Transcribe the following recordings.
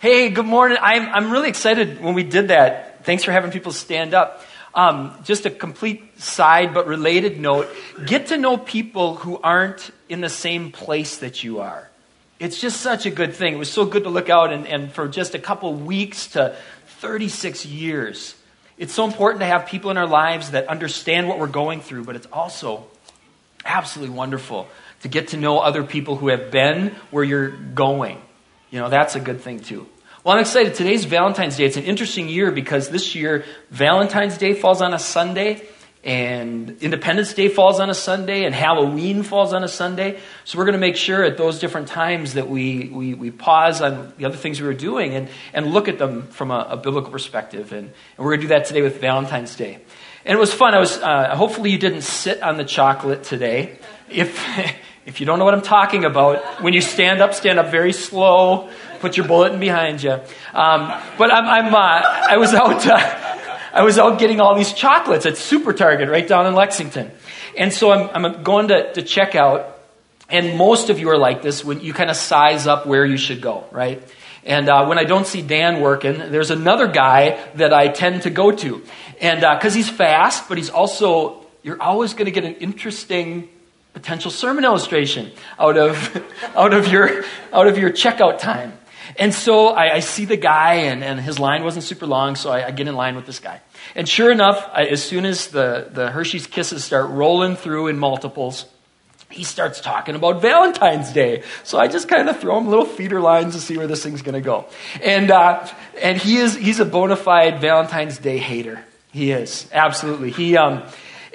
Hey, good morning. I'm, I'm really excited when we did that. Thanks for having people stand up. Um, just a complete side but related note get to know people who aren't in the same place that you are. It's just such a good thing. It was so good to look out and, and for just a couple weeks to 36 years. It's so important to have people in our lives that understand what we're going through, but it's also absolutely wonderful to get to know other people who have been where you're going. You know, that's a good thing too. Well, I'm excited. Today's Valentine's Day. It's an interesting year because this year Valentine's Day falls on a Sunday, and Independence Day falls on a Sunday, and Halloween falls on a Sunday. So we're going to make sure at those different times that we, we, we pause on the other things we were doing and, and look at them from a, a biblical perspective. And, and we're going to do that today with Valentine's Day. And it was fun. I was, uh, hopefully you didn't sit on the chocolate today. If, if you don't know what I'm talking about, when you stand up, stand up very slow. Put your bulletin behind you. Um, but I'm, I'm uh, I was out. Uh, I was out getting all these chocolates at Super Target right down in Lexington, and so I'm, I'm going to, to check out. And most of you are like this when you kind of size up where you should go, right? And uh, when I don't see Dan working, there's another guy that I tend to go to. And because uh, he's fast, but he's also, you're always going to get an interesting potential sermon illustration out of, out of, your, out of your checkout time. And so I, I see the guy, and, and, his line wasn't super long, so I, I, get in line with this guy. And sure enough, I, as soon as the, the Hershey's Kisses start rolling through in multiples, he starts talking about Valentine's Day. So I just kind of throw him little feeder lines to see where this thing's going to go. And, uh, and he is, he's a bona fide Valentine's Day hater. He is, absolutely. He, um,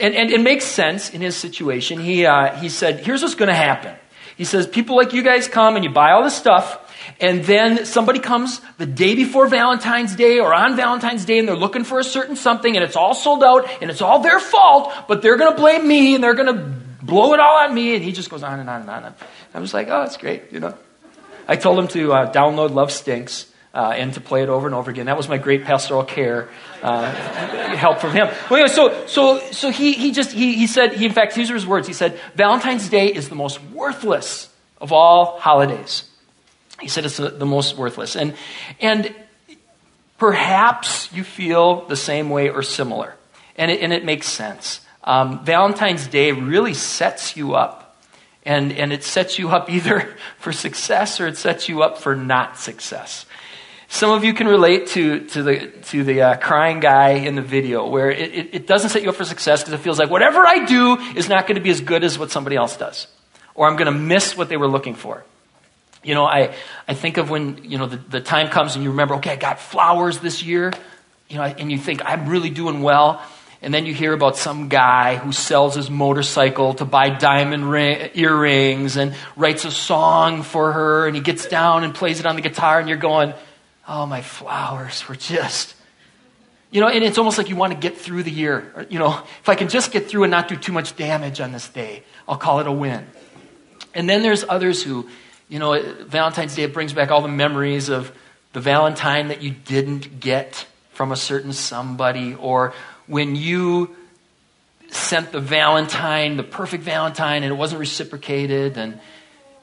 and, and it makes sense in his situation. He, uh, he said, here's what's going to happen. He says, people like you guys come and you buy all this stuff, and then somebody comes the day before Valentine's Day or on Valentine's Day and they're looking for a certain something and it's all sold out and it's all their fault, but they're going to blame me and they're going to blow it all on me. And he just goes on and on and on. I was like, oh, that's great, you know. I told him to uh, download Love Stinks uh, and to play it over and over again. That was my great pastoral care uh, help from him. Well, anyway, so so so he he just he he said he in fact these are his words. He said Valentine's Day is the most worthless of all holidays. He said it's the, the most worthless, and and perhaps you feel the same way or similar, and it, and it makes sense. Um, Valentine's Day really sets you up and, and it sets you up either for success or it sets you up for not success. Some of you can relate to, to the, to the uh, crying guy in the video where it, it, it doesn't set you up for success because it feels like whatever I do is not going to be as good as what somebody else does. Or I'm going to miss what they were looking for. You know, I, I think of when, you know, the, the time comes and you remember, okay, I got flowers this year, you know, and you think, I'm really doing well. And then you hear about some guy who sells his motorcycle to buy diamond ring, earrings and writes a song for her and he gets down and plays it on the guitar and you're going, Oh, my flowers were just. You know, and it's almost like you want to get through the year. You know, if I can just get through and not do too much damage on this day, I'll call it a win. And then there's others who, you know, Valentine's Day, it brings back all the memories of the Valentine that you didn't get from a certain somebody, or when you sent the Valentine, the perfect Valentine, and it wasn't reciprocated. And,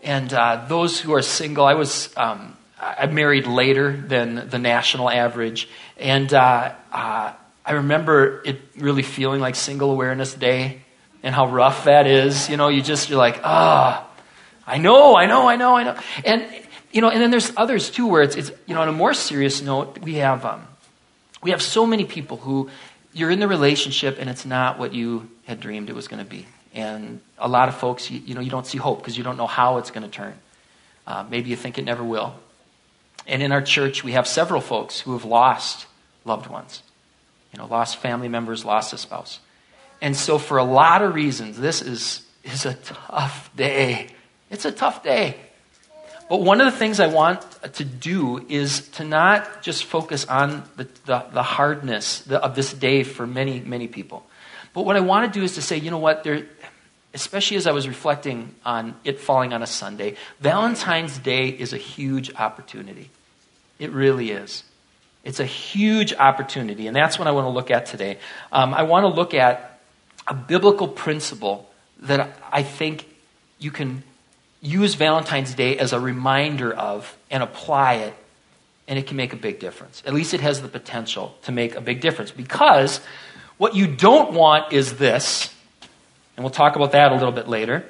and uh, those who are single, I was. Um, I married later than the national average. And uh, uh, I remember it really feeling like Single Awareness Day and how rough that is. You know, you just, you're like, ah, oh, I know, I know, I know, I know. And, you know, and then there's others too where it's, it's you know, on a more serious note, we have, um, we have so many people who you're in the relationship and it's not what you had dreamed it was going to be. And a lot of folks, you, you know, you don't see hope because you don't know how it's going to turn. Uh, maybe you think it never will. And in our church, we have several folks who have lost loved ones, you know, lost family members, lost a spouse. And so, for a lot of reasons, this is, is a tough day. It's a tough day. But one of the things I want to do is to not just focus on the, the, the hardness of this day for many, many people. But what I want to do is to say, you know what, there, especially as I was reflecting on it falling on a Sunday, Valentine's Day is a huge opportunity. It really is. It's a huge opportunity, and that's what I want to look at today. Um, I want to look at a biblical principle that I think you can use Valentine's Day as a reminder of and apply it and it can make a big difference. At least it has the potential to make a big difference because what you don't want is this, and we'll talk about that a little bit later.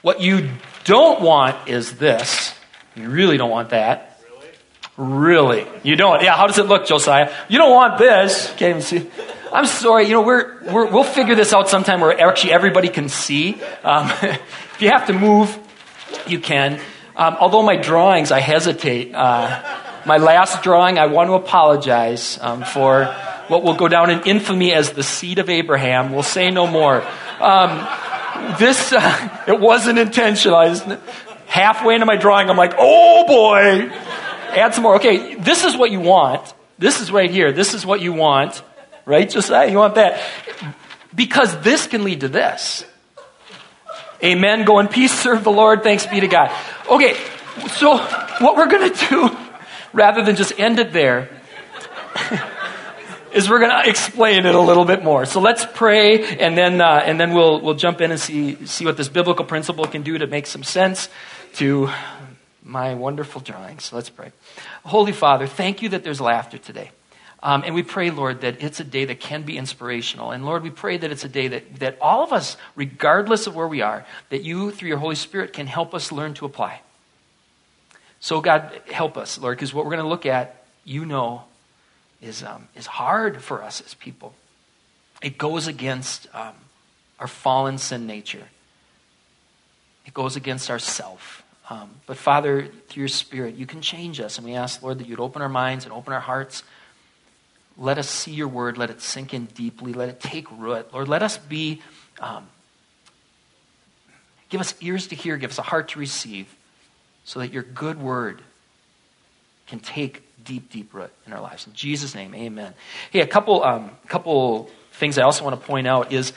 What you don't want is this. You really don't want that. Really? You don't? Yeah, how does it look, Josiah? You don't want this. Can't even see. I'm sorry, you know, we're, we will figure this out sometime where actually everybody can see. Um, if you have to move, you can. Um, although my drawings, I hesitate. Uh, my last drawing, I want to apologize um, for what will go down in infamy as the seed of Abraham. We'll say no more. Um, this, uh, it wasn't intentional. I was halfway into my drawing, I'm like, oh boy, add some more. Okay, this is what you want. This is right here. This is what you want. Right, Josiah? You want that. Because this can lead to this. Amen. Go in peace, serve the Lord. Thanks be to God. Okay, so what we're going to do, rather than just end it there, is we're going to explain it a little bit more. So let's pray, and then uh, and then we'll we'll jump in and see see what this biblical principle can do to make some sense to my wonderful drawings. Let's pray. Holy Father, thank you that there's laughter today. Um, and we pray, Lord, that it's a day that can be inspirational. And Lord, we pray that it's a day that, that all of us, regardless of where we are, that you, through your Holy Spirit, can help us learn to apply. So, God, help us, Lord, because what we're going to look at, you know, is, um, is hard for us as people. It goes against um, our fallen sin nature, it goes against ourself. Um, but, Father, through your Spirit, you can change us. And we ask, Lord, that you'd open our minds and open our hearts let us see your word. Let it sink in deeply. Let it take root. Lord, let us be, um, give us ears to hear, give us a heart to receive, so that your good word can take deep, deep root in our lives. In Jesus' name, amen. Hey, a couple, um, couple things I also want to point out is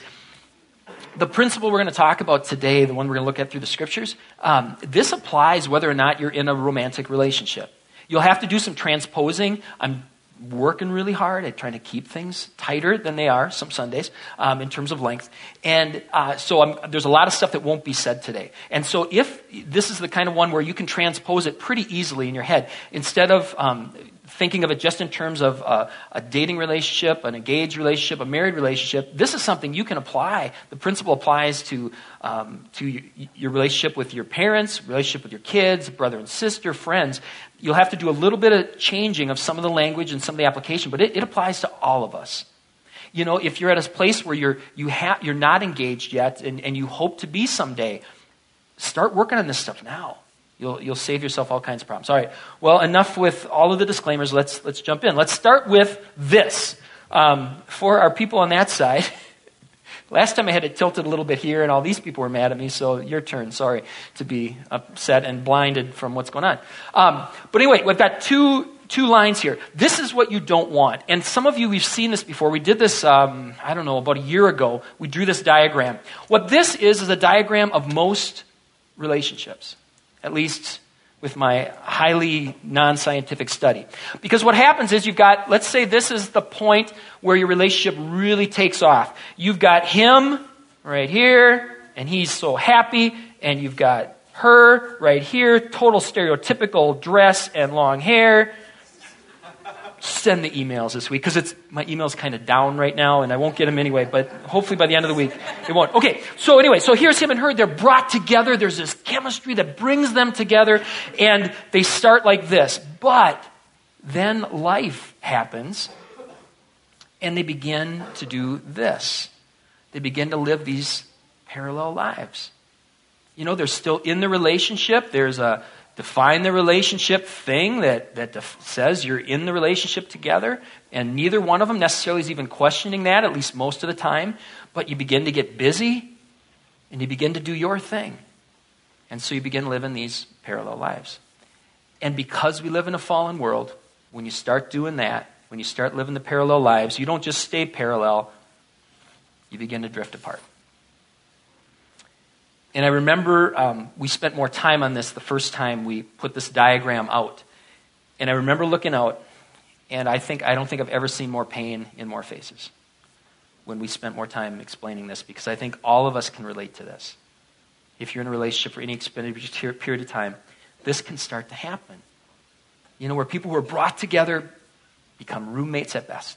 the principle we're going to talk about today, the one we're going to look at through the scriptures, um, this applies whether or not you're in a romantic relationship. You'll have to do some transposing. I'm working really hard at trying to keep things tighter than they are some Sundays um, in terms of length. And uh, so I'm, there's a lot of stuff that won't be said today. And so if this is the kind of one where you can transpose it pretty easily in your head, instead of um, thinking of it just in terms of uh, a dating relationship, an engaged relationship, a married relationship, this is something you can apply. The principle applies to, um, to your, your relationship with your parents, relationship with your kids, brother and sister, friends. You'll have to do a little bit of changing of some of the language and some of the application, but it, it applies to all of us. You know, if you're at a place where you're, you ha- you're not engaged yet and, and you hope to be someday, start working on this stuff now. You'll, you'll save yourself all kinds of problems. All right. Well, enough with all of the disclaimers. Let's, let's jump in. Let's start with this. Um, for our people on that side, last time I had it tilted a little bit here, and all these people were mad at me, so your turn. Sorry to be upset and blinded from what's going on. Um, but anyway, we've got two, two lines here. This is what you don't want. And some of you, we've seen this before. We did this, um, I don't know, about a year ago. We drew this diagram. What this is, is a diagram of most relationships at least with my highly non scientific study. Because what happens is you've got, let's say this is the point where your relationship really takes off. You've got him right here, and he's so happy, and you've got her right here, total stereotypical dress and long hair send the emails this week because it's my email's kind of down right now and I won't get them anyway, but hopefully by the end of the week it won't. Okay, so anyway, so here's him and her. They're brought together. There's this chemistry that brings them together and they start like this. But then life happens and they begin to do this. They begin to live these parallel lives. You know, they're still in the relationship. There's a define the relationship thing that, that def- says you're in the relationship together, and neither one of them necessarily is even questioning that, at least most of the time, but you begin to get busy and you begin to do your thing. And so you begin living these parallel lives. And because we live in a fallen world, when you start doing that, when you start living the parallel lives, you don't just stay parallel, you begin to drift apart. And I remember um, we spent more time on this the first time we put this diagram out. And I remember looking out, and I think I don't think I've ever seen more pain in more faces when we spent more time explaining this because I think all of us can relate to this. If you're in a relationship for any extended period of time, this can start to happen. You know, where people who are brought together become roommates at best.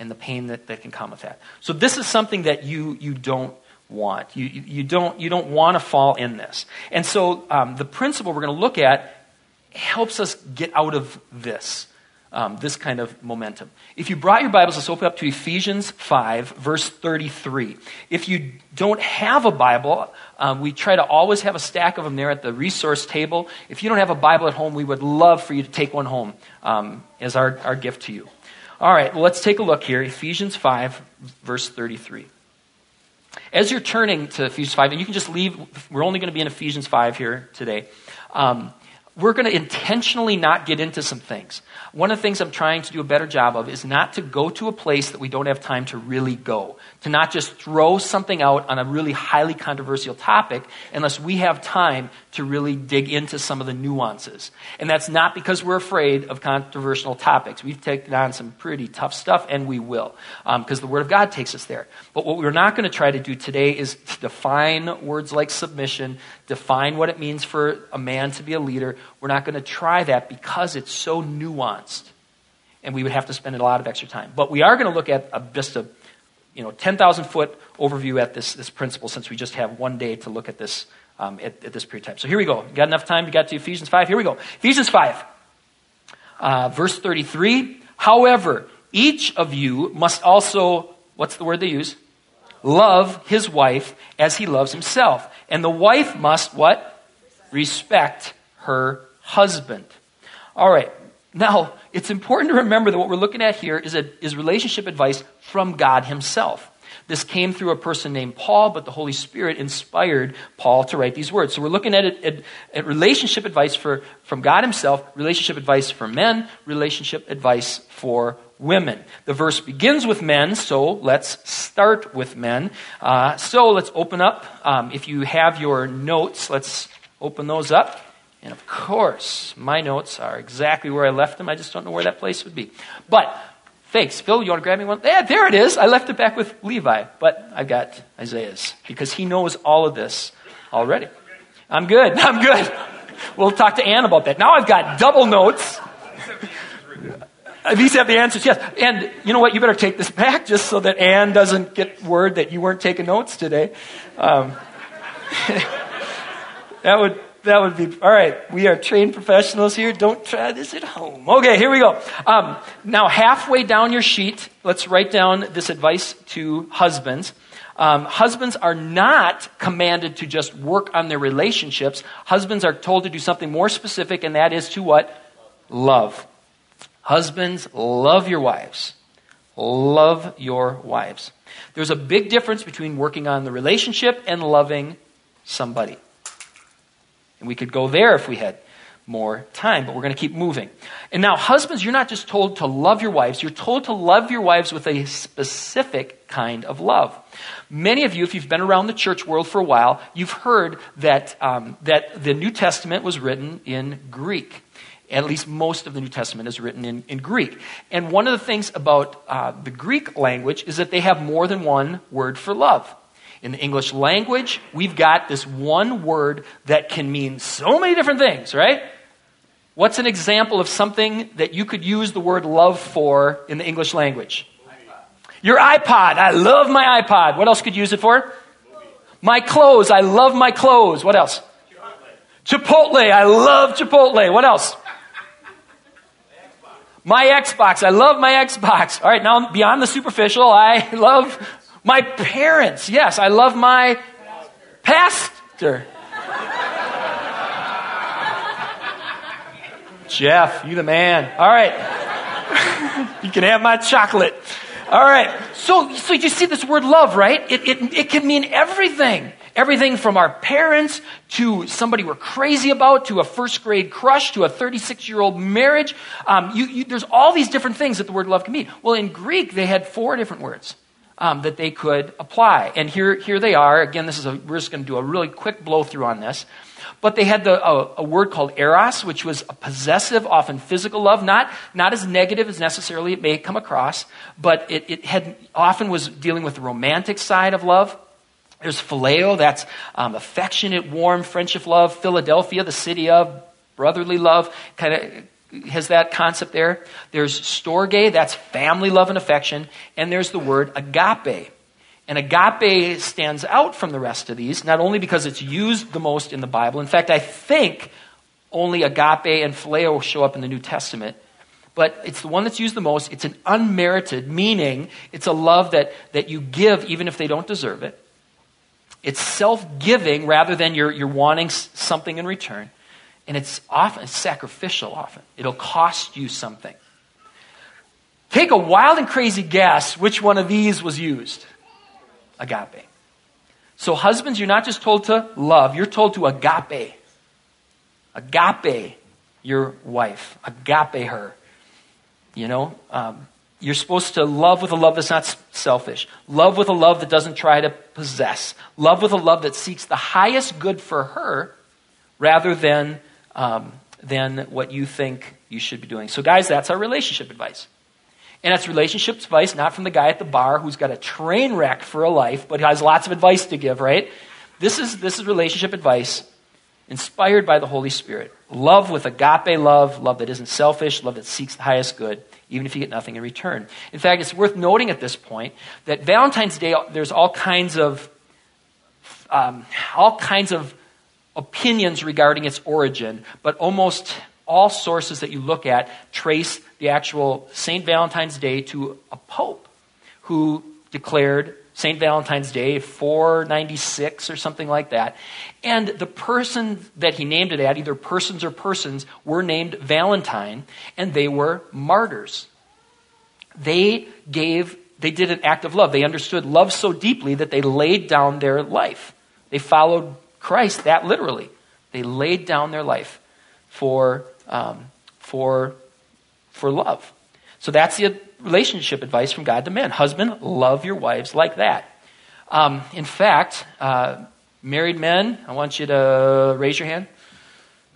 And the pain that, that can come with that. So this is something that you, you don't want. You, you, don't, you don't want to fall in this. And so um, the principle we're going to look at helps us get out of this. Um, this kind of momentum. If you brought your Bibles, let's open up to Ephesians 5, verse 33. If you don't have a Bible, um, we try to always have a stack of them there at the resource table. If you don't have a Bible at home, we would love for you to take one home um, as our, our gift to you. All right, well, let's take a look here. Ephesians 5, verse 33. As you're turning to Ephesians 5, and you can just leave, we're only going to be in Ephesians 5 here today. Um, we're going to intentionally not get into some things. One of the things I'm trying to do a better job of is not to go to a place that we don't have time to really go. To not just throw something out on a really highly controversial topic unless we have time to really dig into some of the nuances. And that's not because we're afraid of controversial topics. We've taken on some pretty tough stuff, and we will, because um, the Word of God takes us there. But what we're not going to try to do today is define words like submission, define what it means for a man to be a leader. We're not going to try that because it's so nuanced. And we would have to spend a lot of extra time. But we are going to look at a, just a you know, 10,000 foot overview at this, this principle since we just have one day to look at this um, at, at, this period of time. So here we go. You got enough time? You got to Ephesians 5? Here we go. Ephesians 5, uh, verse 33. However, each of you must also, what's the word they use? Love his wife as he loves himself. And the wife must what? Respect her husband. All right. Now, it's important to remember that what we're looking at here is, a, is relationship advice from God himself. This came through a person named Paul, but the Holy Spirit inspired Paul to write these words. So we're looking at, at, at relationship advice for, from God Himself, relationship advice for men, relationship advice for women. The verse begins with men, so let's start with men. Uh, so let's open up. Um, if you have your notes, let's open those up. And of course, my notes are exactly where I left them. I just don't know where that place would be. But Thanks. Phil, you want to grab me one? Yeah, there it is. I left it back with Levi, but I've got Isaiah's because he knows all of this already. I'm good. I'm good. We'll talk to Ann about that. Now I've got double notes. These have the answers, yes. And you know what? You better take this back just so that Ann doesn't get word that you weren't taking notes today. Um, that would that would be all right. We are trained professionals here. Don't try this at home. Okay, here we go. Um, now, halfway down your sheet, let's write down this advice to husbands. Um, husbands are not commanded to just work on their relationships. Husbands are told to do something more specific, and that is to what? Love. Husbands, love your wives. Love your wives. There's a big difference between working on the relationship and loving somebody. And we could go there if we had more time, but we're going to keep moving. And now, husbands, you're not just told to love your wives, you're told to love your wives with a specific kind of love. Many of you, if you've been around the church world for a while, you've heard that, um, that the New Testament was written in Greek. At least most of the New Testament is written in, in Greek. And one of the things about uh, the Greek language is that they have more than one word for love. In the English language, we've got this one word that can mean so many different things, right? What's an example of something that you could use the word love for in the English language? Your iPod. I love my iPod. What else could you use it for? My clothes. I love my clothes. What else? Chipotle. I love Chipotle. What else? My Xbox. I love my Xbox. All right, now beyond the superficial, I love my parents. Yes, I love my pastor. Jeff, you the man. All right. you can have my chocolate. All right. So, so you see this word love, right? It, it, it can mean everything. Everything from our parents to somebody we're crazy about to a first grade crush to a 36 year old marriage. Um, you, you, there's all these different things that the word love can mean. Well, in Greek, they had four different words um, that they could apply. And here, here they are. Again, this is a, we're just going to do a really quick blow through on this. But they had the, a, a, word called eros, which was a possessive, often physical love, not, not as negative as necessarily it may come across, but it, it had, often was dealing with the romantic side of love. There's phileo, that's um, affectionate, warm friendship love. Philadelphia, the city of brotherly love, kind of has that concept there. There's storge, that's family love and affection, and there's the word agape. And agape stands out from the rest of these, not only because it's used the most in the Bible. In fact, I think only agape and phileo show up in the New Testament. But it's the one that's used the most. It's an unmerited, meaning it's a love that, that you give even if they don't deserve it. It's self giving rather than you're, you're wanting something in return. And it's often sacrificial, often. It'll cost you something. Take a wild and crazy guess which one of these was used agape. So, husbands, you're not just told to love, you're told to agape. Agape your wife, agape her. You know, um, you're supposed to love with a love that's not selfish. Love with a love that doesn't try to possess. Love with a love that seeks the highest good for her rather than, um, than what you think you should be doing. So, guys, that's our relationship advice. And it's relationship advice not from the guy at the bar who's got a train wreck for a life, but has lots of advice to give, right? This is, this is relationship advice inspired by the Holy Spirit. Love with agape love, love that isn't selfish, love that seeks the highest good even if you get nothing in return. In fact, it's worth noting at this point that Valentine's Day, there's all kinds of um, all kinds of opinions regarding its origin, but almost all sources that you look at trace the actual St. Valentine's Day to a pope who declared St. Valentine's Day 496 or something like that. And the person that he named it at, either persons or persons, were named Valentine, and they were martyrs. They gave, they did an act of love. They understood love so deeply that they laid down their life. They followed Christ that literally. They laid down their life for, um, for, for love. So that's the relationship advice from God to men. Husband, love your wives like that. Um, in fact, uh, married men, I want you to raise your hand.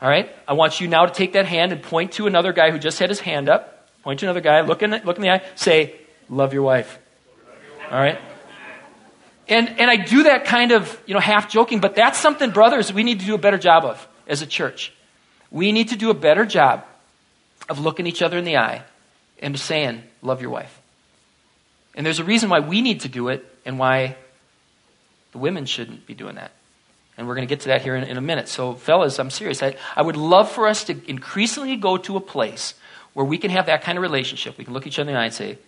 All right? I want you now to take that hand and point to another guy who just had his hand up. Point to another guy, look in the, look in the eye, say, Love your wife. All right? And, and I do that kind of, you know, half joking, but that's something, brothers, we need to do a better job of as a church. We need to do a better job of looking each other in the eye and saying, love your wife. And there's a reason why we need to do it and why the women shouldn't be doing that. And we're going to get to that here in, in a minute. So, fellas, I'm serious. I, I would love for us to increasingly go to a place where we can have that kind of relationship. We can look each other in the eye and say,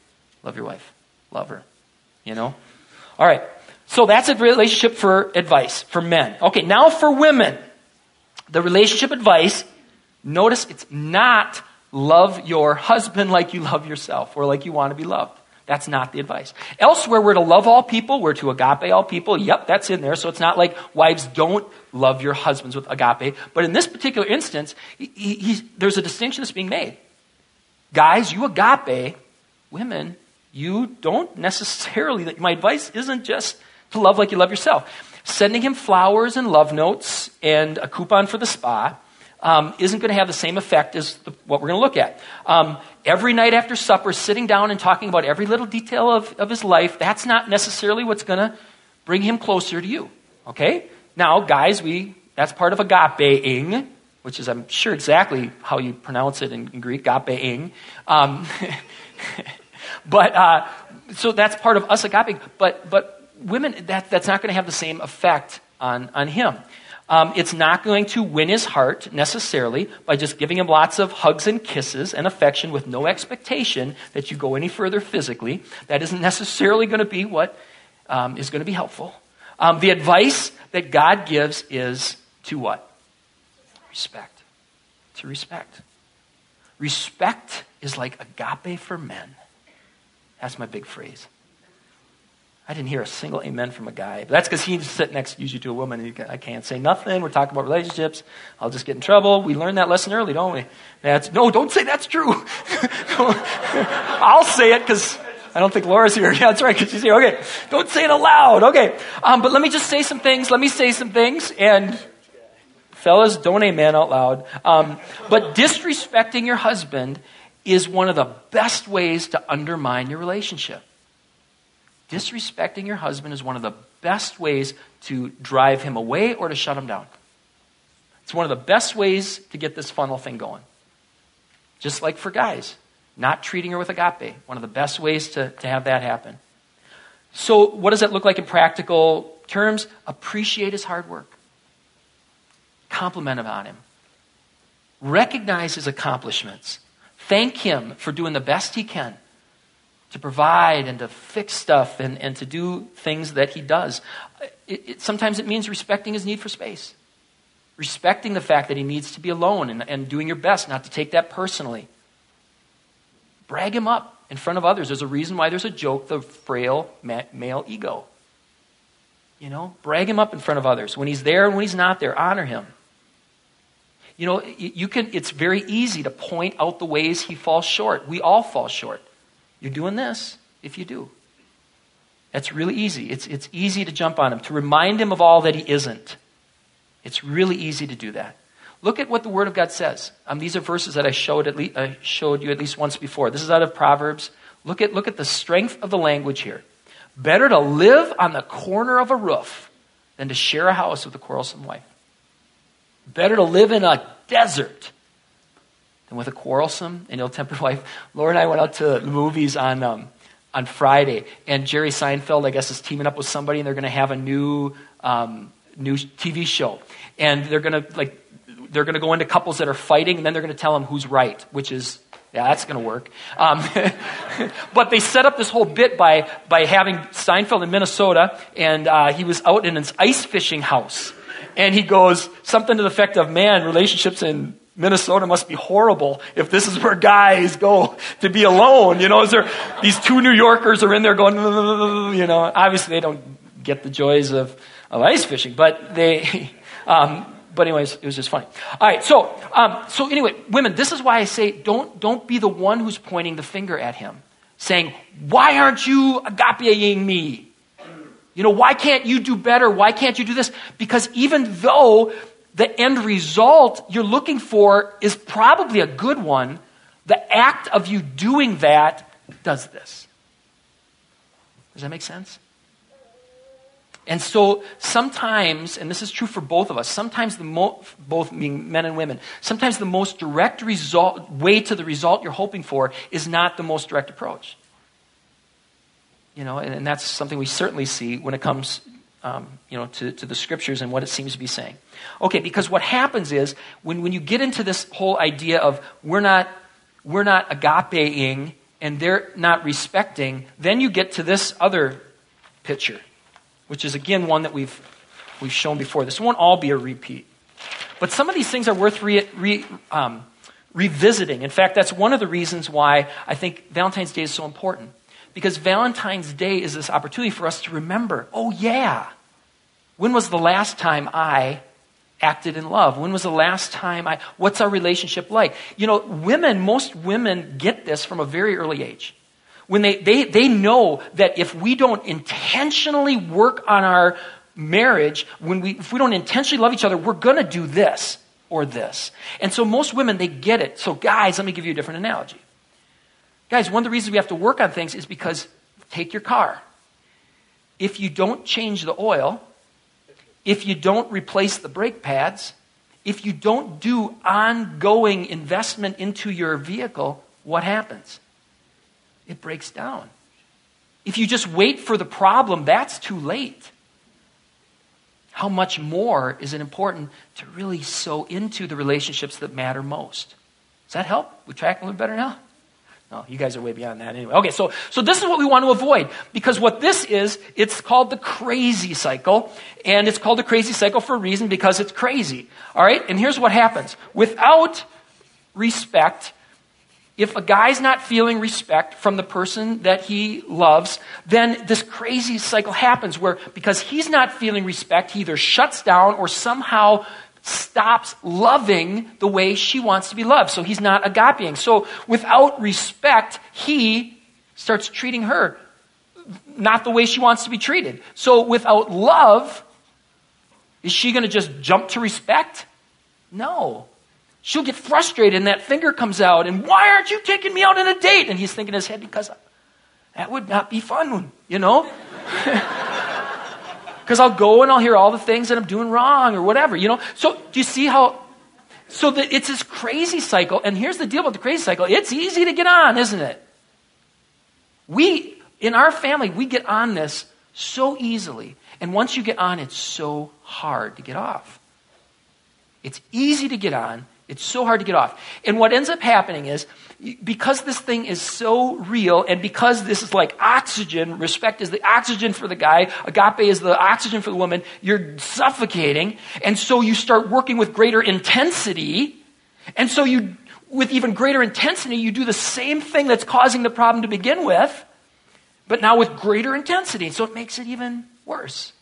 Love your wife. Love her. You know? All right. So that's a relationship for advice for men. Okay, now for women. The relationship advice, notice it's not love your husband like you love yourself or like you want to be loved. That's not the advice. Elsewhere, we're to love all people. We're to agape all people. Yep, that's in there. So it's not like wives don't love your husbands with agape. But in this particular instance, he, he, there's a distinction that's being made. Guys, you agape. Women, you don't necessarily. My advice isn't just to love like you love yourself. Sending him flowers and love notes and a coupon for the spa um, isn't going to have the same effect as the, what we're going to look at. Um, every night after supper, sitting down and talking about every little detail of, of his life, that's not necessarily what's going to bring him closer to you. Okay? Now, guys, we that's part of agapeing, which is, I'm sure, exactly how you pronounce it in, in Greek, agapeing. Um, but, uh, so that's part of us agape. But, but women, that, that's not going to have the same effect on, on him. Um, it's not going to win his heart necessarily by just giving him lots of hugs and kisses and affection with no expectation that you go any further physically. That isn't necessarily going to be what um, is going to be helpful. Um, the advice that God gives is to what? Respect. To respect. Respect is like agape for men. That's my big phrase. I didn't hear a single amen from a guy. But that's because he's sitting next usually to a woman. And I can't say nothing. We're talking about relationships. I'll just get in trouble. We learned that lesson early, don't we? That's no, don't say that's true. I'll say it because I don't think Laura's here. Yeah, that's right. Because she's here. Okay, don't say it aloud. Okay, um, but let me just say some things. Let me say some things, and fellas, don't amen out loud. Um, but disrespecting your husband is one of the best ways to undermine your relationship disrespecting your husband is one of the best ways to drive him away or to shut him down. It's one of the best ways to get this funnel thing going. Just like for guys, not treating her with agape. One of the best ways to, to have that happen. So, what does that look like in practical terms? Appreciate his hard work, compliment on him, recognize his accomplishments, thank him for doing the best he can to provide and to fix stuff and, and to do things that he does. It, it, sometimes it means respecting his need for space, respecting the fact that he needs to be alone and, and doing your best not to take that personally. Brag him up in front of others. There's a reason why there's a joke, the frail male ego. You know, brag him up in front of others. When he's there and when he's not there, honor him. You know, you can, it's very easy to point out the ways he falls short. We all fall short. You're doing this if you do. That's really easy. It's, it's easy to jump on him, to remind him of all that he isn't. It's really easy to do that. Look at what the Word of God says. Um, these are verses that I showed, at I showed you at least once before. This is out of Proverbs. Look at, look at the strength of the language here. Better to live on the corner of a roof than to share a house with a quarrelsome wife. Better to live in a desert than with a quarrelsome and ill tempered wife. Laura and I went out to the movies on, um, on Friday, and Jerry Seinfeld, I guess, is teaming up with somebody, and they're going to have a new, um, new TV show. And they're going to, like, they're going to go into couples that are fighting, and then they're going to tell them who's right, which is, yeah, that's going to work. Um, but they set up this whole bit by, by having Seinfeld in Minnesota, and uh, he was out in his ice fishing house. And he goes something to the effect of, man, relationships in Minnesota must be horrible if this is where guys go to be alone. You know, is there, these two New Yorkers are in there going, you know, obviously they don't get the joys of, of ice fishing, but they, um, but anyways, it was just funny. All right, so um, so anyway, women, this is why I say don't don't be the one who's pointing the finger at him, saying, "Why aren't you agapeing me? You know, why can't you do better? Why can't you do this?" Because even though the end result you're looking for is probably a good one, the act of you doing that does this. Does that make sense? And so sometimes, and this is true for both of us, sometimes the mo- both being men and women, sometimes the most direct result, way to the result you're hoping for is not the most direct approach. You know, and, and that's something we certainly see when it comes, um, you know, to, to the scriptures and what it seems to be saying. Okay, because what happens is when, when you get into this whole idea of we're not, we're not agapeing and they're not respecting, then you get to this other picture which is again one that we've, we've shown before. This won't all be a repeat. But some of these things are worth re, re, um, revisiting. In fact, that's one of the reasons why I think Valentine's Day is so important. Because Valentine's Day is this opportunity for us to remember oh, yeah, when was the last time I acted in love? When was the last time I, what's our relationship like? You know, women, most women get this from a very early age. When they, they, they know that if we don't intentionally work on our marriage, when we, if we don't intentionally love each other, we're going to do this or this. And so most women, they get it. So, guys, let me give you a different analogy. Guys, one of the reasons we have to work on things is because take your car. If you don't change the oil, if you don't replace the brake pads, if you don't do ongoing investment into your vehicle, what happens? it breaks down. If you just wait for the problem, that's too late. How much more is it important to really sow into the relationships that matter most? Does that help? We track a little better now? No, you guys are way beyond that anyway. Okay, so, so this is what we want to avoid. Because what this is, it's called the crazy cycle. And it's called the crazy cycle for a reason because it's crazy. All right? And here's what happens. Without respect, if a guy's not feeling respect from the person that he loves, then this crazy cycle happens where because he's not feeling respect, he either shuts down or somehow stops loving the way she wants to be loved. So he's not agapeing. So without respect, he starts treating her not the way she wants to be treated. So without love, is she going to just jump to respect? No. She'll get frustrated and that finger comes out and why aren't you taking me out on a date? And he's thinking in his head because that would not be fun, you know? Because I'll go and I'll hear all the things that I'm doing wrong or whatever, you know? So do you see how So that it's this crazy cycle. And here's the deal about the crazy cycle it's easy to get on, isn't it? We, in our family, we get on this so easily. And once you get on, it's so hard to get off. It's easy to get on, it's so hard to get off. And what ends up happening is because this thing is so real and because this is like oxygen, respect is the oxygen for the guy, agape is the oxygen for the woman, you're suffocating. And so you start working with greater intensity. And so you, with even greater intensity, you do the same thing that's causing the problem to begin with, but now with greater intensity. So it makes it even worse.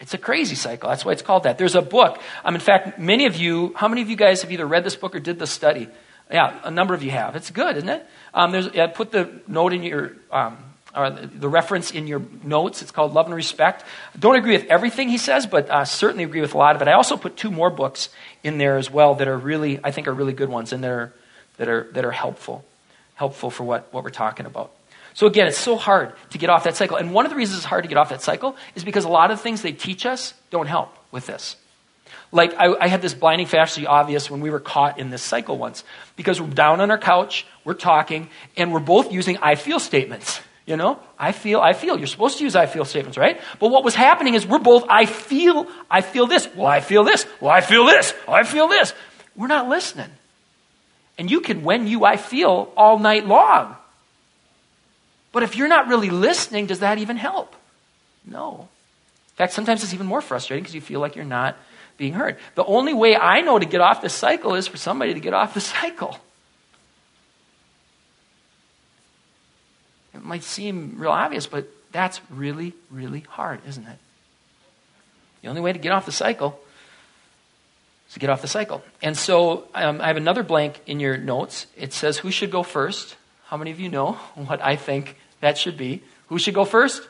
It's a crazy cycle. That's why it's called that. There's a book. Um, in fact, many of you, how many of you guys have either read this book or did the study? Yeah, a number of you have. It's good, isn't it? Um, there's, yeah, put the note in your, um, or the reference in your notes. It's called Love and Respect. Don't agree with everything he says, but uh, certainly agree with a lot of it. I also put two more books in there as well that are really, I think, are really good ones and that are, that are, that are helpful, helpful for what, what we're talking about. So again, it's so hard to get off that cycle. And one of the reasons it's hard to get off that cycle is because a lot of the things they teach us don't help with this. Like, I, I had this blinding flashy obvious when we were caught in this cycle once. Because we're down on our couch, we're talking, and we're both using I feel statements. You know, I feel, I feel. You're supposed to use I feel statements, right? But what was happening is we're both, I feel, I feel this. Well, I feel this. Well, I feel this. I feel this. We're not listening. And you can when you I feel all night long. But if you're not really listening, does that even help? No. In fact, sometimes it's even more frustrating because you feel like you're not being heard. The only way I know to get off this cycle is for somebody to get off the cycle. It might seem real obvious, but that's really, really hard, isn't it? The only way to get off the cycle is to get off the cycle. And so um, I have another blank in your notes. It says, Who should go first? How many of you know what I think that should be. Who should go first?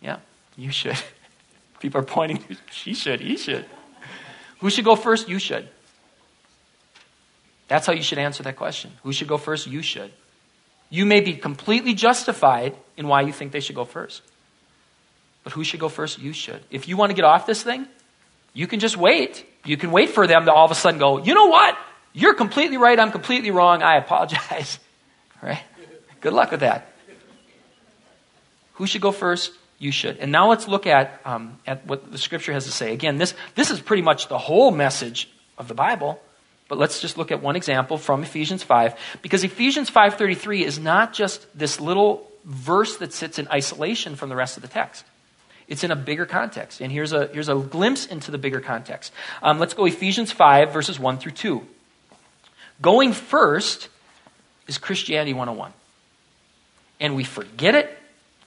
Yeah, you should. People are pointing. She should. He should. Who should go first? You should. That's how you should answer that question. Who should go first? You should. You may be completely justified in why you think they should go first. But who should go first? You should. If you want to get off this thing, you can just wait. You can wait for them to all of a sudden go, you know what? You're completely right. I'm completely wrong. I apologize. Right? Good luck with that. Who should go first? You should. And now let's look at, um, at what the scripture has to say. Again, this, this is pretty much the whole message of the Bible. But let's just look at one example from Ephesians 5 because Ephesians 5:33 is not just this little verse that sits in isolation from the rest of the text. It's in a bigger context. And here's a, here's a glimpse into the bigger context. Um, let's go Ephesians 5, verses 1 through 2. Going first is Christianity 101. And we forget it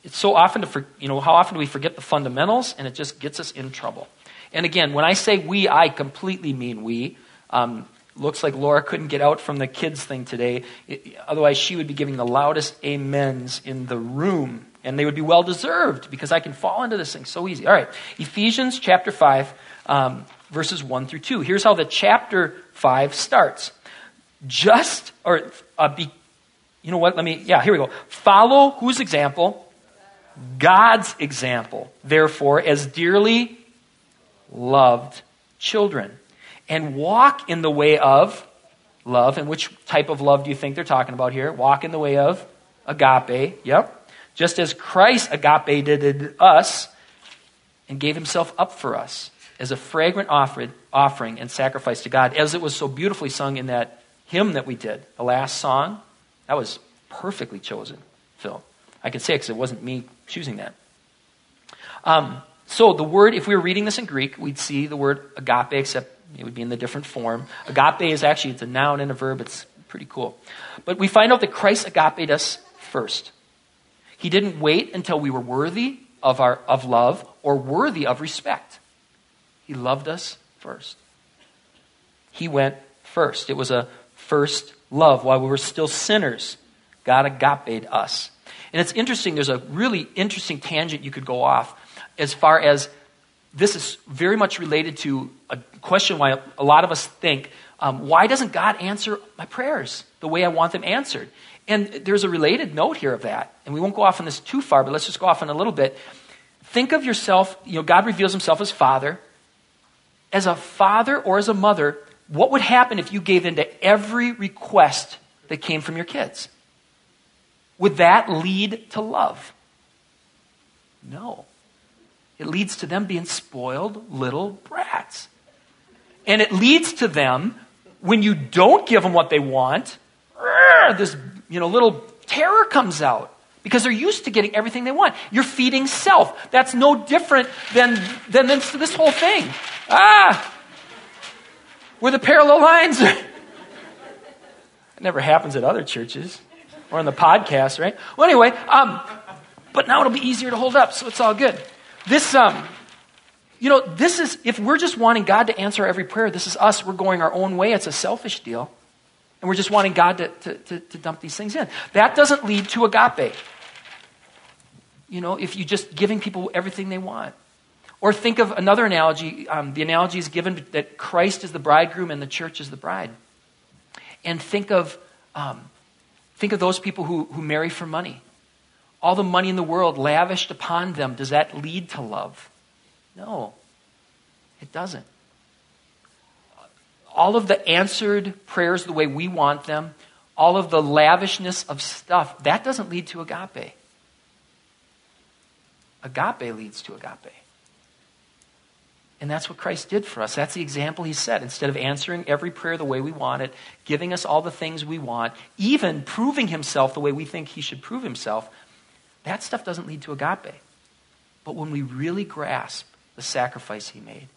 it's so often to, for, you know, how often do we forget the fundamentals and it just gets us in trouble. And again, when I say we, I completely mean we. Um, looks like Laura couldn't get out from the kids thing today. It, otherwise, she would be giving the loudest amens in the room. And they would be well deserved because I can fall into this thing so easy. All right, Ephesians chapter 5, um, verses 1 through 2. Here's how the chapter 5 starts. Just, or uh, be, you know what? Let me, yeah, here we go. Follow whose example? God's example, therefore, as dearly loved children. And walk in the way of love. And which type of love do you think they're talking about here? Walk in the way of agape. Yep. Just as Christ agape did us and gave himself up for us as a fragrant offering and sacrifice to God, as it was so beautifully sung in that hymn that we did, the last song. That was perfectly chosen, Phil. I can say it because it wasn't me choosing that. Um, so the word, if we were reading this in Greek, we'd see the word agape, except it would be in the different form. Agape is actually it's a noun and a verb. It's pretty cool. But we find out that Christ agape us first. He didn't wait until we were worthy of our of love or worthy of respect. He loved us first. He went first. It was a first love while we were still sinners. God agape us. And it's interesting, there's a really interesting tangent you could go off as far as this is very much related to a question why a lot of us think um, why doesn't God answer my prayers the way I want them answered? And there's a related note here of that. And we won't go off on this too far, but let's just go off on a little bit. Think of yourself, you know, God reveals himself as Father. as a father or as a mother, what would happen if you gave in to every request that came from your kids? Would that lead to love? No. It leads to them being spoiled little brats. And it leads to them, when you don't give them what they want, this you know, little terror comes out because they're used to getting everything they want. You're feeding self. That's no different than, than this, this whole thing. Ah! Where the parallel lines it never happens at other churches or on the podcast, right? Well, anyway, um, but now it'll be easier to hold up, so it's all good. This, um, you know, this is, if we're just wanting God to answer every prayer, this is us. We're going our own way. It's a selfish deal. And we're just wanting God to, to, to, to dump these things in. That doesn't lead to agape. You know, if you're just giving people everything they want. Or think of another analogy. Um, the analogy is given that Christ is the bridegroom and the church is the bride. And think of, um, think of those people who, who marry for money. All the money in the world lavished upon them, does that lead to love? No, it doesn't. All of the answered prayers the way we want them, all of the lavishness of stuff, that doesn't lead to agape. Agape leads to agape. And that's what Christ did for us. That's the example he set. Instead of answering every prayer the way we want it, giving us all the things we want, even proving himself the way we think he should prove himself, that stuff doesn't lead to agape. But when we really grasp the sacrifice he made,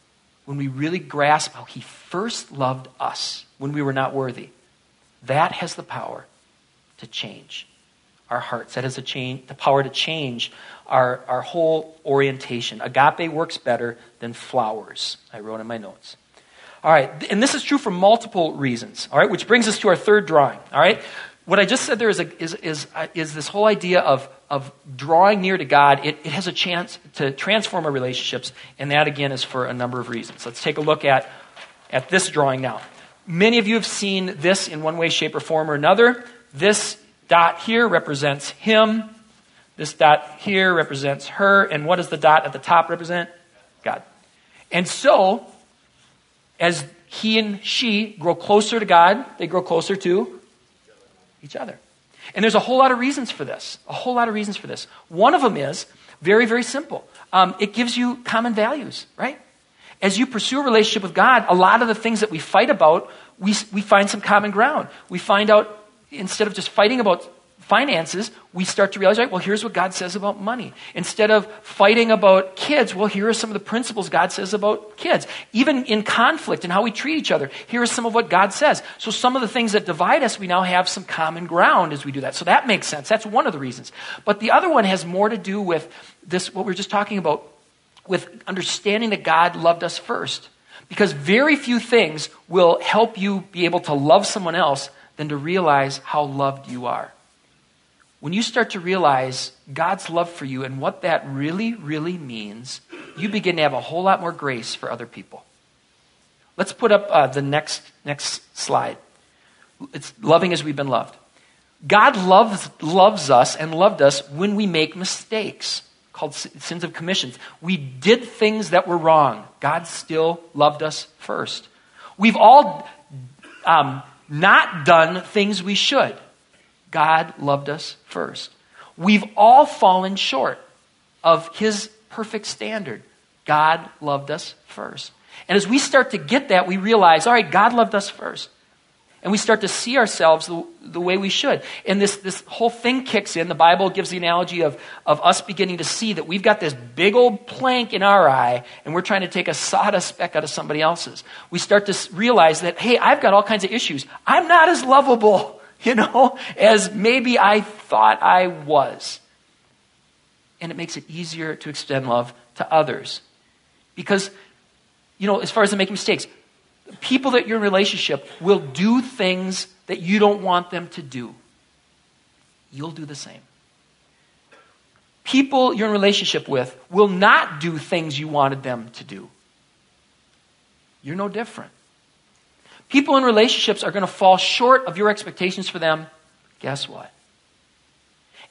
when we really grasp how he first loved us when we were not worthy, that has the power to change our hearts. That change, the power to change our, our whole orientation. Agape works better than flowers, I wrote in my notes. All right, and this is true for multiple reasons, all right, which brings us to our third drawing, all right? What I just said there is, a, is, is, uh, is this whole idea of, of drawing near to God. It, it has a chance to transform our relationships, and that, again, is for a number of reasons. Let's take a look at, at this drawing now. Many of you have seen this in one way, shape, or form or another. This dot here represents him. This dot here represents her. And what does the dot at the top represent? God. And so, as he and she grow closer to God, they grow closer to each other. And there's a whole lot of reasons for this. A whole lot of reasons for this. One of them is very, very simple. Um, it gives you common values, right? As you pursue a relationship with God, a lot of the things that we fight about, we, we find some common ground. We find out instead of just fighting about finances, we start to realize, right, well, here's what God says about money. Instead of fighting about kids, well, here are some of the principles God says about kids. Even in conflict and how we treat each other, here is some of what God says. So some of the things that divide us, we now have some common ground as we do that. So that makes sense. That's one of the reasons. But the other one has more to do with this, what we are just talking about, with understanding that God loved us first. Because very few things will help you be able to love someone else than to realize how loved you are. When you start to realize God's love for you and what that really, really means, you begin to have a whole lot more grace for other people. Let's put up uh, the next, next slide. It's loving as we've been loved. God loves, loves us and loved us when we make mistakes, called sins of commissions. We did things that were wrong. God still loved us first. We've all um, not done things we should. God loved us first. We've all fallen short of His perfect standard. God loved us first. And as we start to get that, we realize, all right, God loved us first. And we start to see ourselves the, the way we should. And this, this whole thing kicks in. The Bible gives the analogy of, of us beginning to see that we've got this big old plank in our eye and we're trying to take a sawdust speck out of somebody else's. We start to realize that, hey, I've got all kinds of issues. I'm not as lovable you know, as maybe I thought I was. And it makes it easier to extend love to others. Because, you know, as far as making mistakes, people that you're in relationship will do things that you don't want them to do. You'll do the same. People you're in relationship with will not do things you wanted them to do. You're no different. People in relationships are going to fall short of your expectations for them. Guess what?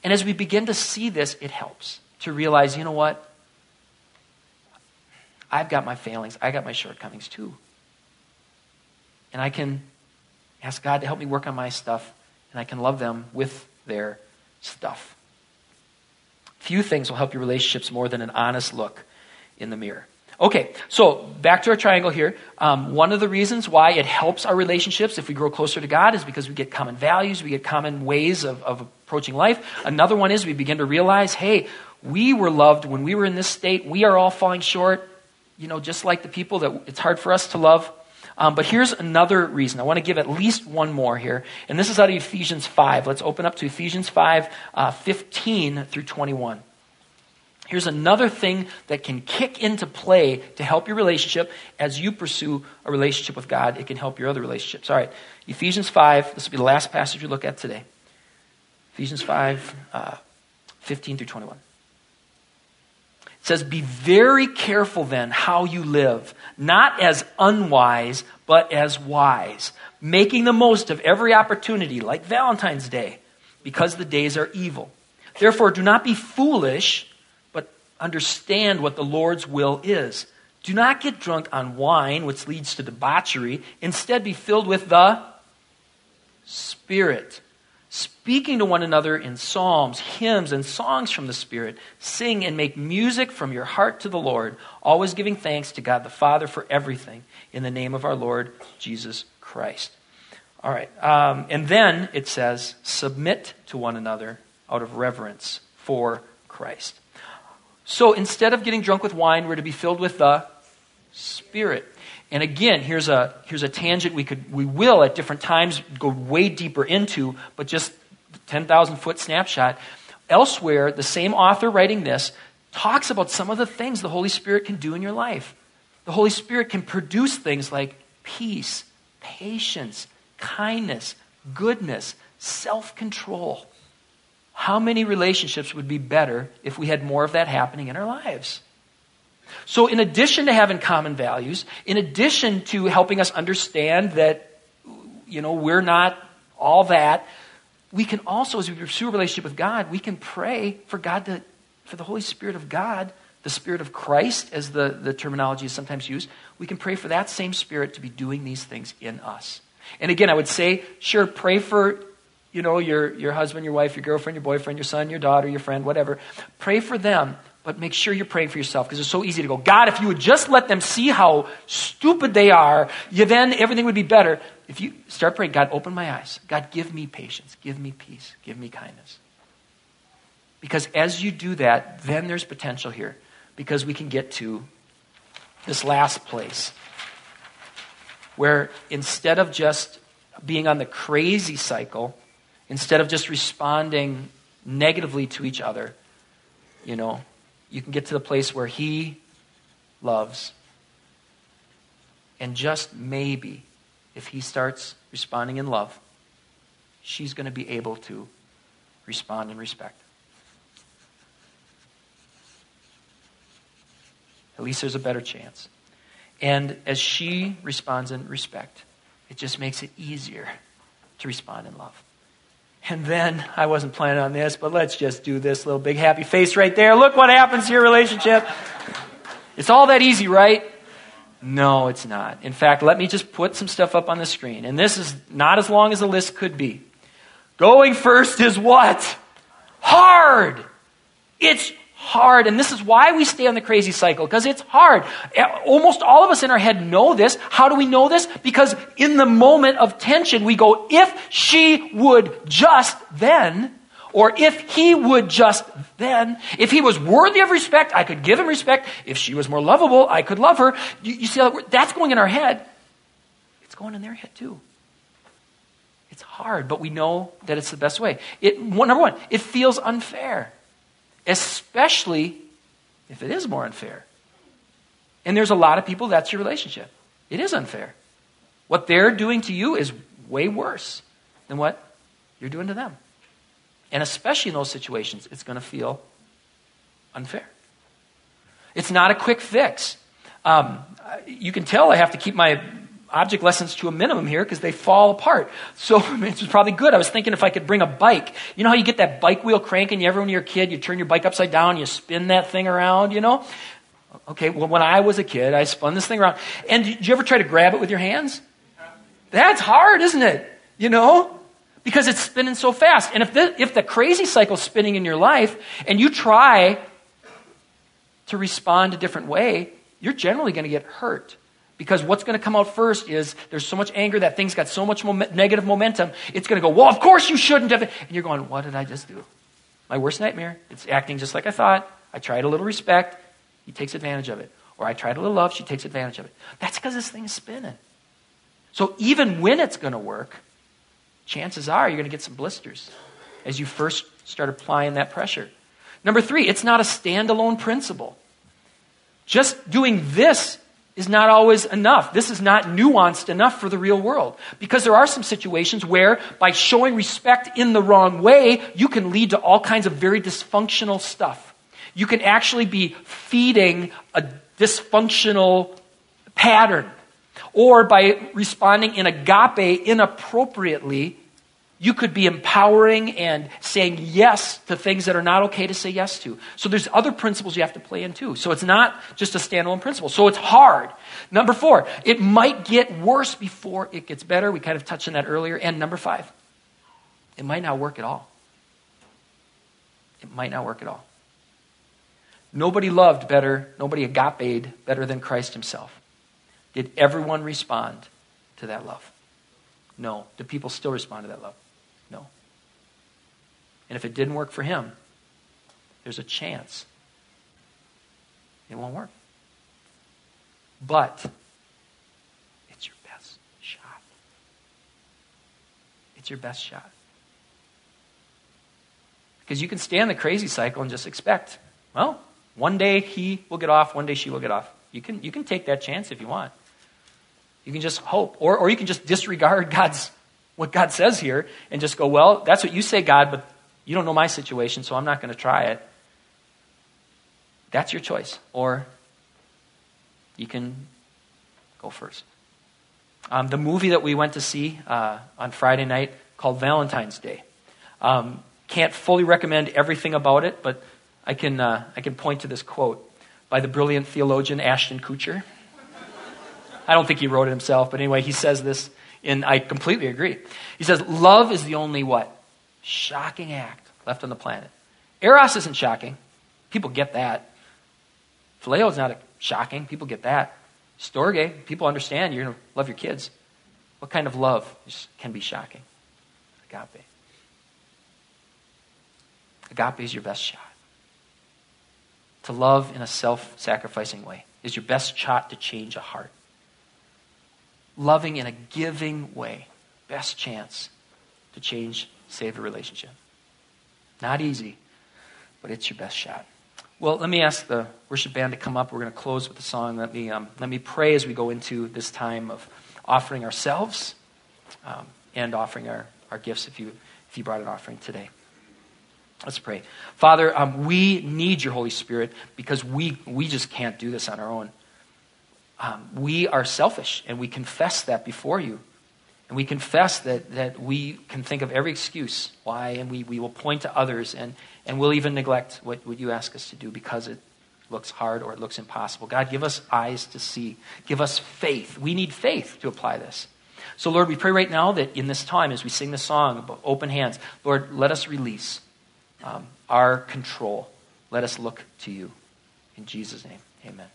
And as we begin to see this, it helps to realize, you know what? I've got my failings, I got my shortcomings too. And I can ask God to help me work on my stuff, and I can love them with their stuff. Few things will help your relationships more than an honest look in the mirror. Okay, so back to our triangle here. Um, one of the reasons why it helps our relationships if we grow closer to God is because we get common values, we get common ways of, of approaching life. Another one is we begin to realize, hey, we were loved when we were in this state. We are all falling short, you know, just like the people that it's hard for us to love. Um, but here's another reason. I want to give at least one more here. And this is out of Ephesians 5. Let's open up to Ephesians 5, uh, 15 through 21. Here's another thing that can kick into play to help your relationship as you pursue a relationship with God. It can help your other relationships. All right, Ephesians 5, this will be the last passage we look at today. Ephesians 5, uh, 15 through 21. Says, Be very careful then how you live, not as unwise, but as wise, making the most of every opportunity, like Valentine's Day, because the days are evil. Therefore, do not be foolish but understand what the Lord's will is. Do not get drunk on wine, which leads to debauchery. Instead, be filled with the Spirit, speaking to one another in psalms, hymns, and songs from the Spirit. Sing and make music from your heart to the Lord, always giving thanks to God the Father for everything in the name of our Lord Jesus Christ. All right. Um, and then it says, submit to one another out of reverence for Christ. So instead of getting drunk with wine, we're to be filled with the Spirit. And again, here's a, here's a tangent we, could, we will at different times go way deeper into, but just 10,000 foot snapshot. Elsewhere, the same author writing this talks about some of the things the Holy Spirit can do in your life. The Holy Spirit can produce things like peace, patience, kindness, goodness, self control. How many relationships would be better if we had more of that happening in our lives? So, in addition to having common values, in addition to helping us understand that, you know, we're not all that, we can also, as we pursue a relationship with God, we can pray for God to, for the Holy Spirit of God, the Spirit of Christ, as the, the terminology is sometimes used, we can pray for that same Spirit to be doing these things in us. And again, I would say, sure, pray for you know, your, your husband, your wife, your girlfriend, your boyfriend, your son, your daughter, your friend, whatever. Pray for them, but make sure you're praying for yourself because it's so easy to go, God, if you would just let them see how stupid they are, you, then everything would be better. If you start praying, God, open my eyes. God, give me patience, give me peace, give me kindness. Because as you do that, then there's potential here because we can get to this last place where instead of just being on the crazy cycle, Instead of just responding negatively to each other, you know, you can get to the place where He loves. And just maybe, if He starts responding in love, she's going to be able to respond in respect. At least there's a better chance. And as she responds in respect, it just makes it easier to respond in love. And then, I wasn't planning on this, but let's just do this little big happy face right there. Look what happens to your relationship. It's all that easy, right? No, it's not. In fact, let me just put some stuff up on the screen. And this is not as long as the list could be. Going first is what? Hard. It's hard. And this is why we stay on the crazy cycle, because it's hard. Almost all of us in our head know this. How do we know this? Because in the moment of tension, we go, if she would just then, or if he would just then, if he was worthy of respect, I could give him respect. If she was more lovable, I could love her. You, you see, that's going in our head. It's going in their head too. It's hard, but we know that it's the best way. It, number one, it feels unfair especially if it is more unfair. And there's a lot of people that's your relationship. It is unfair. What they're doing to you is way worse than what you're doing to them. And especially in those situations, it's going to feel unfair. It's not a quick fix. Um, you can tell I have to keep my object lessons to a minimum here because they fall apart. So it was probably good. I was thinking if I could bring a bike. You know how you get that bike wheel cranking? You ever when you're a kid, you turn your bike upside down, you spin that thing around, you know? Okay, well, when I was a kid, I spun this thing around. And did you ever try to grab it with your hands? That's hard, isn't it? You know? Because it's spinning so fast. And if the, if the crazy cycle's spinning in your life and you try to respond a different way, you're generally going to get hurt. Because what's going to come out first is there's so much anger that things got so much negative momentum. It's going to go, well, of course you shouldn't have. And you're going, what did I just do? My worst nightmare. It's acting just like I thought. I tried a little respect. He takes advantage of it. Or I tried a little love. She takes advantage of it. That's because this thing is spinning. So even when it's going to work, chances are you're going to get some blisters as you first start applying that pressure. Number three, it's not a standalone principle. Just doing this is not always enough. This is not nuanced enough for the real world. Because there are some situations where, by showing respect in the wrong way, you can lead to all kinds of very dysfunctional stuff. You can actually be feeding a dysfunctional pattern. Or by responding in agape inappropriately, you could be empowering and saying yes to things that are not okay to say yes to. So there's other principles you have to play in too. So it's not just a standalone principle. So it's hard. Number four, it might get worse before it gets better. We kind of touched on that earlier. And number five, it might not work at all. It might not work at all. Nobody loved better, nobody agape better than Christ himself. Did everyone respond to that love? No. Do people still respond to that love? And if it didn't work for him, there's a chance it won't work. But it's your best shot. It's your best shot. Because you can stand the crazy cycle and just expect, well, one day he will get off, one day she will get off. You can, you can take that chance if you want. You can just hope. Or, or you can just disregard God's what God says here and just go, well, that's what you say, God, but you don't know my situation, so I'm not going to try it. That's your choice. Or you can go first. Um, the movie that we went to see uh, on Friday night called Valentine's Day. Um, can't fully recommend everything about it, but I can, uh, I can point to this quote by the brilliant theologian Ashton Kutcher. I don't think he wrote it himself, but anyway, he says this and I completely agree. He says, love is the only what? Shocking act left on the planet. Eros isn't shocking. People get that. Phileo is not shocking. People get that. Storge, people understand you're going to love your kids. What kind of love can be shocking? Agape. Agape is your best shot. To love in a self sacrificing way is your best shot to change a heart loving in a giving way. Best chance to change, save a relationship. Not easy, but it's your best shot. Well, let me ask the worship band to come up. We're going to close with a song. Let me, um, let me pray as we go into this time of offering ourselves um, and offering our, our gifts if you, if you brought an offering today. Let's pray. Father, um, we need your Holy Spirit because we, we just can't do this on our own um, we are selfish and we confess that before you. And we confess that, that we can think of every excuse why, and we, we will point to others, and, and we'll even neglect what, what you ask us to do because it looks hard or it looks impossible. God, give us eyes to see. Give us faith. We need faith to apply this. So, Lord, we pray right now that in this time, as we sing the song open hands, Lord, let us release um, our control. Let us look to you. In Jesus' name, amen.